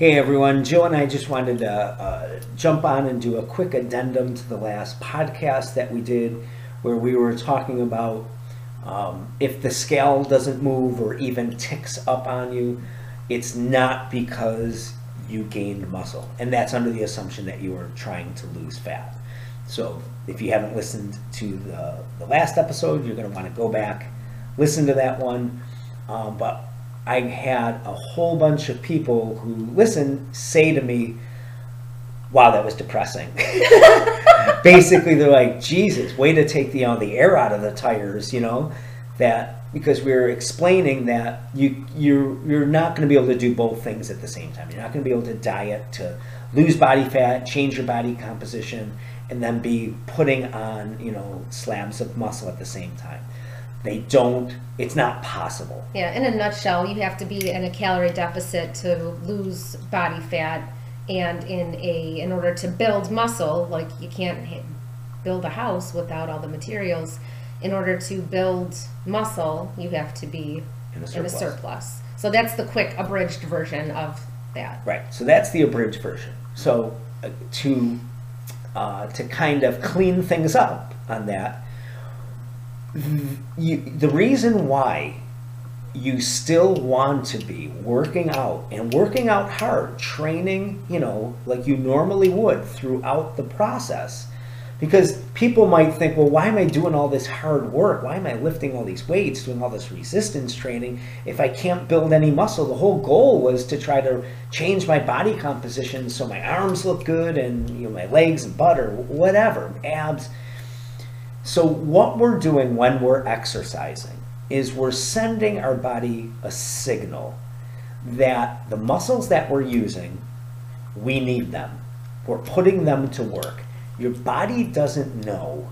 Hey everyone, Joe and I just wanted to uh, jump on and do a quick addendum to the last podcast that we did where we were talking about um, if the scale doesn't move or even ticks up on you, it's not because you gained muscle. And that's under the assumption that you are trying to lose fat. So if you haven't listened to the, the last episode, you're going to want to go back, listen to that one. Um, but I had a whole bunch of people who listened say to me, wow, that was depressing. Basically, they're like, Jesus, way to take the, you the air out of the tires, you know, that because we are explaining that you you're you're not going to be able to do both things at the same time. You're not going to be able to diet to lose body fat, change your body composition, and then be putting on you know slabs of muscle at the same time. They don't. It's not possible. Yeah, in a nutshell, you have to be in a calorie deficit to lose body fat, and in a in order to build muscle, like you can't build a house without all the materials. In order to build muscle, you have to be In a in a surplus. surplus. So that's the quick abridged version of that. Right. So that's the abridged version. So uh, to uh, to kind of clean things up on that, you, the reason why you still want to be working out and working out hard, training, you know, like you normally would throughout the process. Because people might think, well, why am I doing all this hard work? Why am I lifting all these weights, doing all this resistance training if I can't build any muscle? The whole goal was to try to change my body composition so my arms look good and you know my legs and butt or whatever, abs. So what we're doing when we're exercising is we're sending our body a signal that the muscles that we're using, we need them. We're putting them to work. Your body doesn't know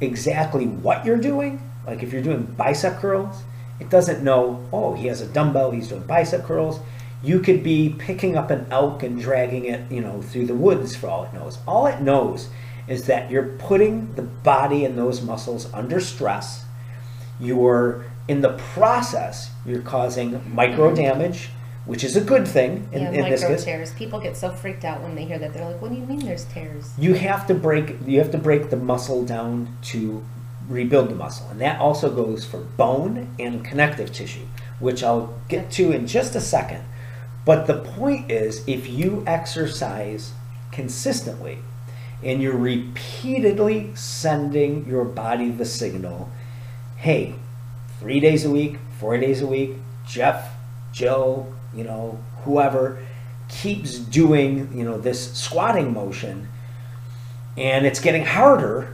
exactly what you're doing. Like if you're doing bicep curls, it doesn't know, oh, he has a dumbbell, he's doing bicep curls. You could be picking up an elk and dragging it, you know, through the woods for all it knows. All it knows is that you're putting the body and those muscles under stress. You're in the process, you're causing micro mm-hmm. damage, which is a good thing in, yeah, in this micro case. tears. People get so freaked out when they hear that. They're like, "What do you mean there's tears?" you have to break you have to break the muscle down to rebuild the muscle and that also goes for bone and connective tissue which i'll get to in just a second but the point is if you exercise consistently and you're repeatedly sending your body the signal hey three days a week four days a week jeff joe you know whoever keeps doing you know this squatting motion and it's getting harder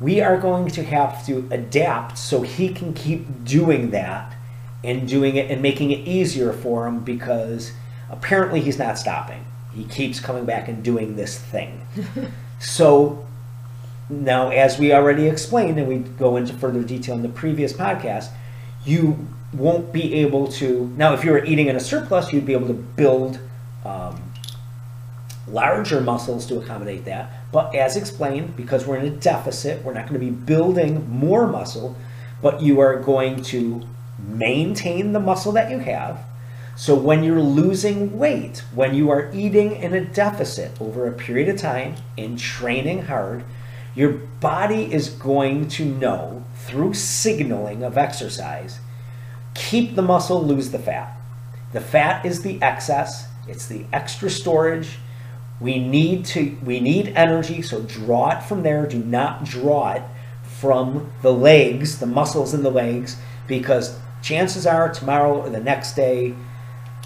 we are going to have to adapt so he can keep doing that and doing it and making it easier for him because apparently he's not stopping. He keeps coming back and doing this thing so now as we already explained and we go into further detail in the previous podcast you won't be able to now if you were eating in a surplus you'd be able to build um, larger muscles to accommodate that. But as explained because we're in a deficit we're not going to be building more muscle but you are going to maintain the muscle that you have so when you're losing weight when you are eating in a deficit over a period of time and training hard your body is going to know through signaling of exercise keep the muscle, lose the fat. The fat is the excess, it's the extra storage. We need to we need energy, so draw it from there. Do not draw it from the legs, the muscles in the legs, because chances are tomorrow or the next day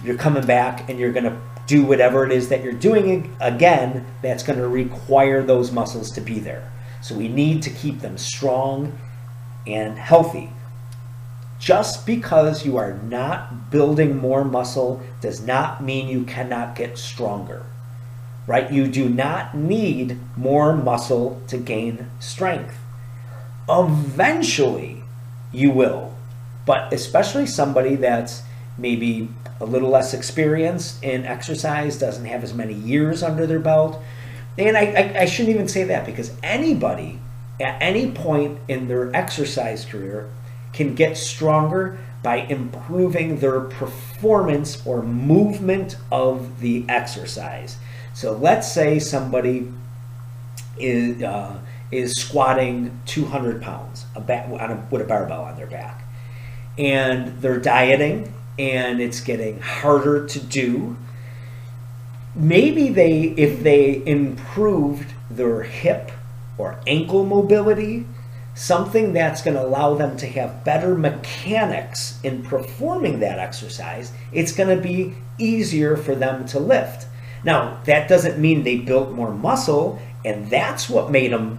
you're coming back and you're going to do whatever it is that you're doing again that's going to require those muscles to be there. So we need to keep them strong and healthy. Just because you are not building more muscle does not mean you cannot get stronger. Right? You do not need more muscle to gain strength. Eventually, you will. But especially somebody that's maybe a little less experience in exercise, doesn't have as many years under their belt. And I, I, I shouldn't even say that because anybody at any point in their exercise career can get stronger by improving their performance or movement of the exercise. So let's say somebody is uh, is squatting 200 pounds a ba- a, with a barbell on their back, and they're dieting, and it's getting harder to do. Maybe they, if they improved their hip or ankle mobility, something that's going to allow them to have better mechanics in performing that exercise, it's going to be easier for them to lift. Now, that doesn't mean they built more muscle, and that's what made them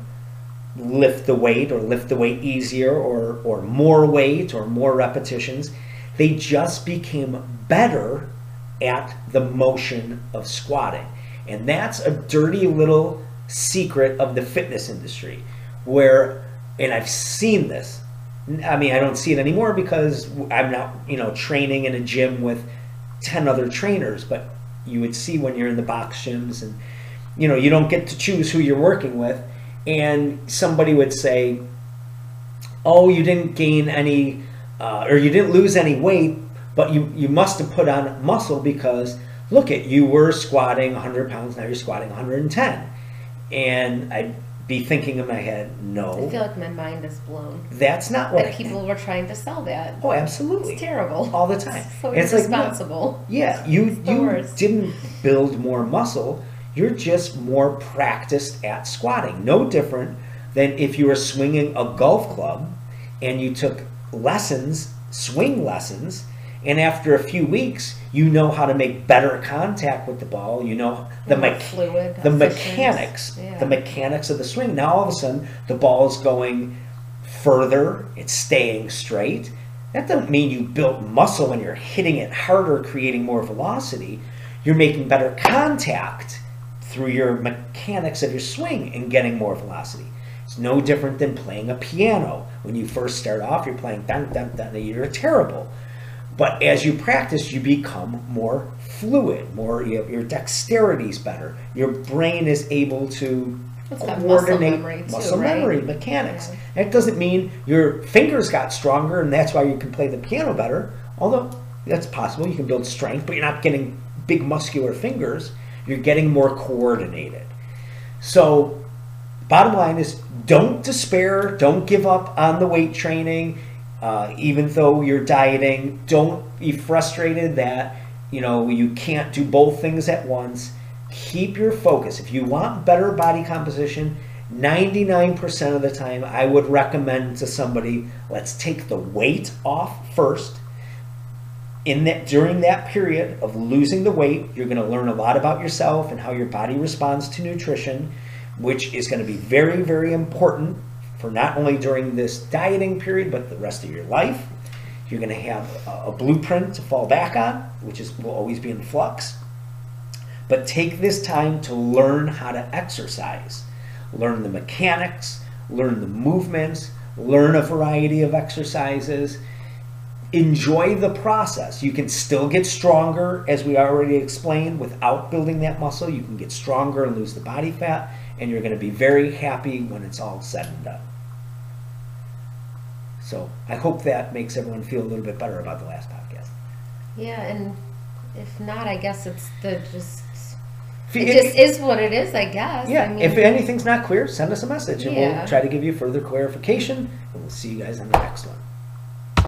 lift the weight or lift the weight easier or, or more weight or more repetitions. They just became better at the motion of squatting. And that's a dirty little secret of the fitness industry where, and I've seen this. I mean, I don't see it anymore because I'm not, you know, training in a gym with 10 other trainers, but you would see when you're in the box gyms and, you know, you don't get to choose who you're working with. And somebody would say, oh, you didn't gain any, uh, or you didn't lose any weight, but you, you must have put on muscle because look at you were squatting 100 pounds, now you're squatting 110. And I'd be thinking in my head, no. I feel like my mind is blown. that's not what That people were trying to sell that. Oh, absolutely. It's terrible. All the time. So It's like, no. Yeah, you you worst. didn't build more muscle. You're just more practiced at squatting. No different than if you were swinging a golf club and you took lessons, swing lessons, and after a few weeks, you know how to make better contact with the ball. You know the mech- fluid, the mechanics, Yeah. the mechanics of the swing. Now all of a sudden, the ball is going further. It's staying straight. That doesn't mean you built muscle when you're hitting it harder, creating more velocity. You're making better contact through your mechanics of your swing and getting more velocity. It's no different than playing a piano. When you first start off, you're playing dun dun dun, and you're terrible. But as you practice, you become more fluid, more your, your dexterity's better. Your brain is able to It's got muscle coordinate memory too, muscle right? memory, mechanics. Yeah. That doesn't mean your fingers got stronger and that's why you can play the piano better. Although that's possible, you can build strength, but you're not getting big muscular fingers. You're getting more coordinated. So, bottom line is don't despair, don't give up on the weight training. Uh, even though you're dieting, don't be frustrated that you know you can't do both things at once. Keep your focus. If you want better body composition, 99% of the time, I would recommend to somebody let's take the weight off first in that during that period of losing the weight you're going to learn a lot about yourself and how your body responds to nutrition which is going to be very very important for not only during this dieting period but the rest of your life. You're going to have a, a blueprint to fall back on which is will always be in flux. But take this time to learn how to exercise. Learn the mechanics learn the movements learn a variety of exercises. Enjoy the process. You can still get stronger, as we already explained, without building that muscle. You can get stronger and lose the body fat, and you're going to be very happy when it's all said and done. So I hope that makes everyone feel a little bit better about the last podcast. Yeah, and if not, I guess it's the just. It just is what it is, I guess. yeah, I mean, if anything's not clear, send us a message, and Yeah. we'll try to give you further clarification. And we'll see you guys on the next one.